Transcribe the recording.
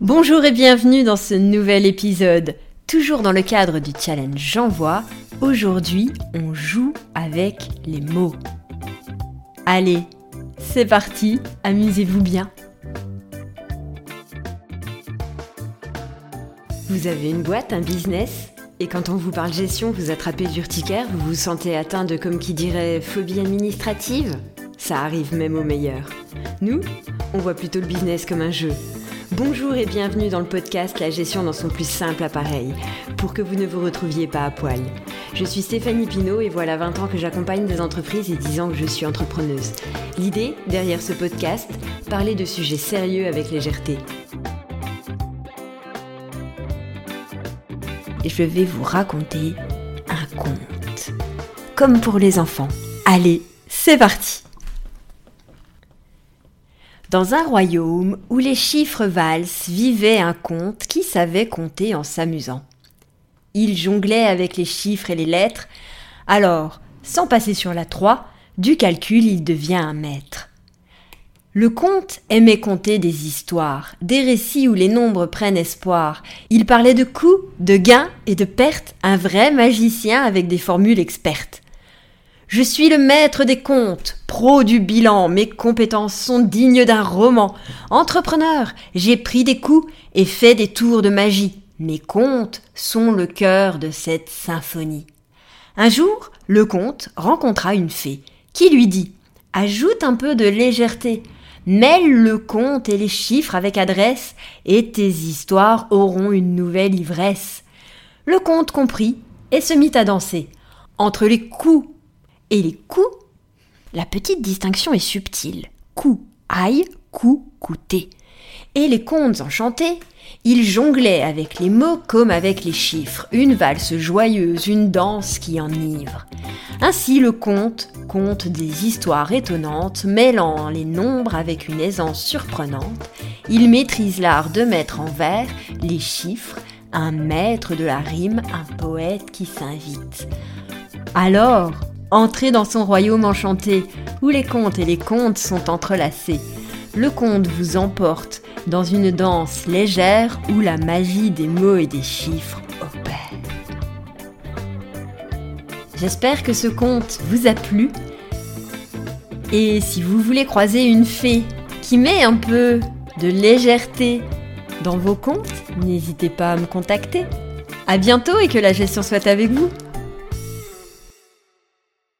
Bonjour et bienvenue dans ce nouvel épisode. Toujours dans le cadre du challenge J'envoie, aujourd'hui on joue avec les mots. Allez, c'est parti, amusez-vous bien. Vous avez une boîte, un business et quand on vous parle gestion, vous attrapez l'urticaire, vous vous sentez atteint de, comme qui dirait, phobie administrative? Ça arrive même aux meilleurs. Nous, on voit plutôt le business comme un jeu. Bonjour et bienvenue dans le podcast La gestion dans son plus simple appareil, pour que vous ne vous retrouviez pas à poil. Je suis Stéphanie Pinault et voilà 20 ans que j'accompagne des entreprises et 10 ans que je suis entrepreneuse. L'idée, derrière ce podcast, parler de sujets sérieux avec légèreté. Et je vais vous raconter un conte. Comme pour les enfants. Allez, c'est parti dans un royaume où les chiffres valsent vivait un comte qui savait compter en s'amusant. Il jonglait avec les chiffres et les lettres, alors, sans passer sur la 3, du calcul il devient un maître. Le comte aimait conter des histoires, des récits où les nombres prennent espoir. Il parlait de coups, de gains et de pertes, un vrai magicien avec des formules expertes. Je suis le maître des comptes, pro du bilan, mes compétences sont dignes d'un roman. Entrepreneur, j'ai pris des coups et fait des tours de magie. Mes comptes sont le cœur de cette symphonie. Un jour, le comte rencontra une fée qui lui dit Ajoute un peu de légèreté, mêle le compte et les chiffres avec adresse, et tes histoires auront une nouvelle ivresse. Le comte comprit et se mit à danser. Entre les coups et les coups, la petite distinction est subtile. Coup, aïe, coup, coûter. Et les contes enchantés, ils jonglaient avec les mots comme avec les chiffres, une valse joyeuse, une danse qui enivre. Ainsi le conte conte des histoires étonnantes, mêlant les nombres avec une aisance surprenante. Il maîtrise l'art de mettre en vers les chiffres, un maître de la rime, un poète qui s'invite. Alors, Entrez dans son royaume enchanté, où les contes et les contes sont entrelacés. Le conte vous emporte dans une danse légère où la magie des mots et des chiffres opère. J'espère que ce conte vous a plu. Et si vous voulez croiser une fée qui met un peu de légèreté dans vos contes, n'hésitez pas à me contacter. À bientôt et que la gestion soit avec vous.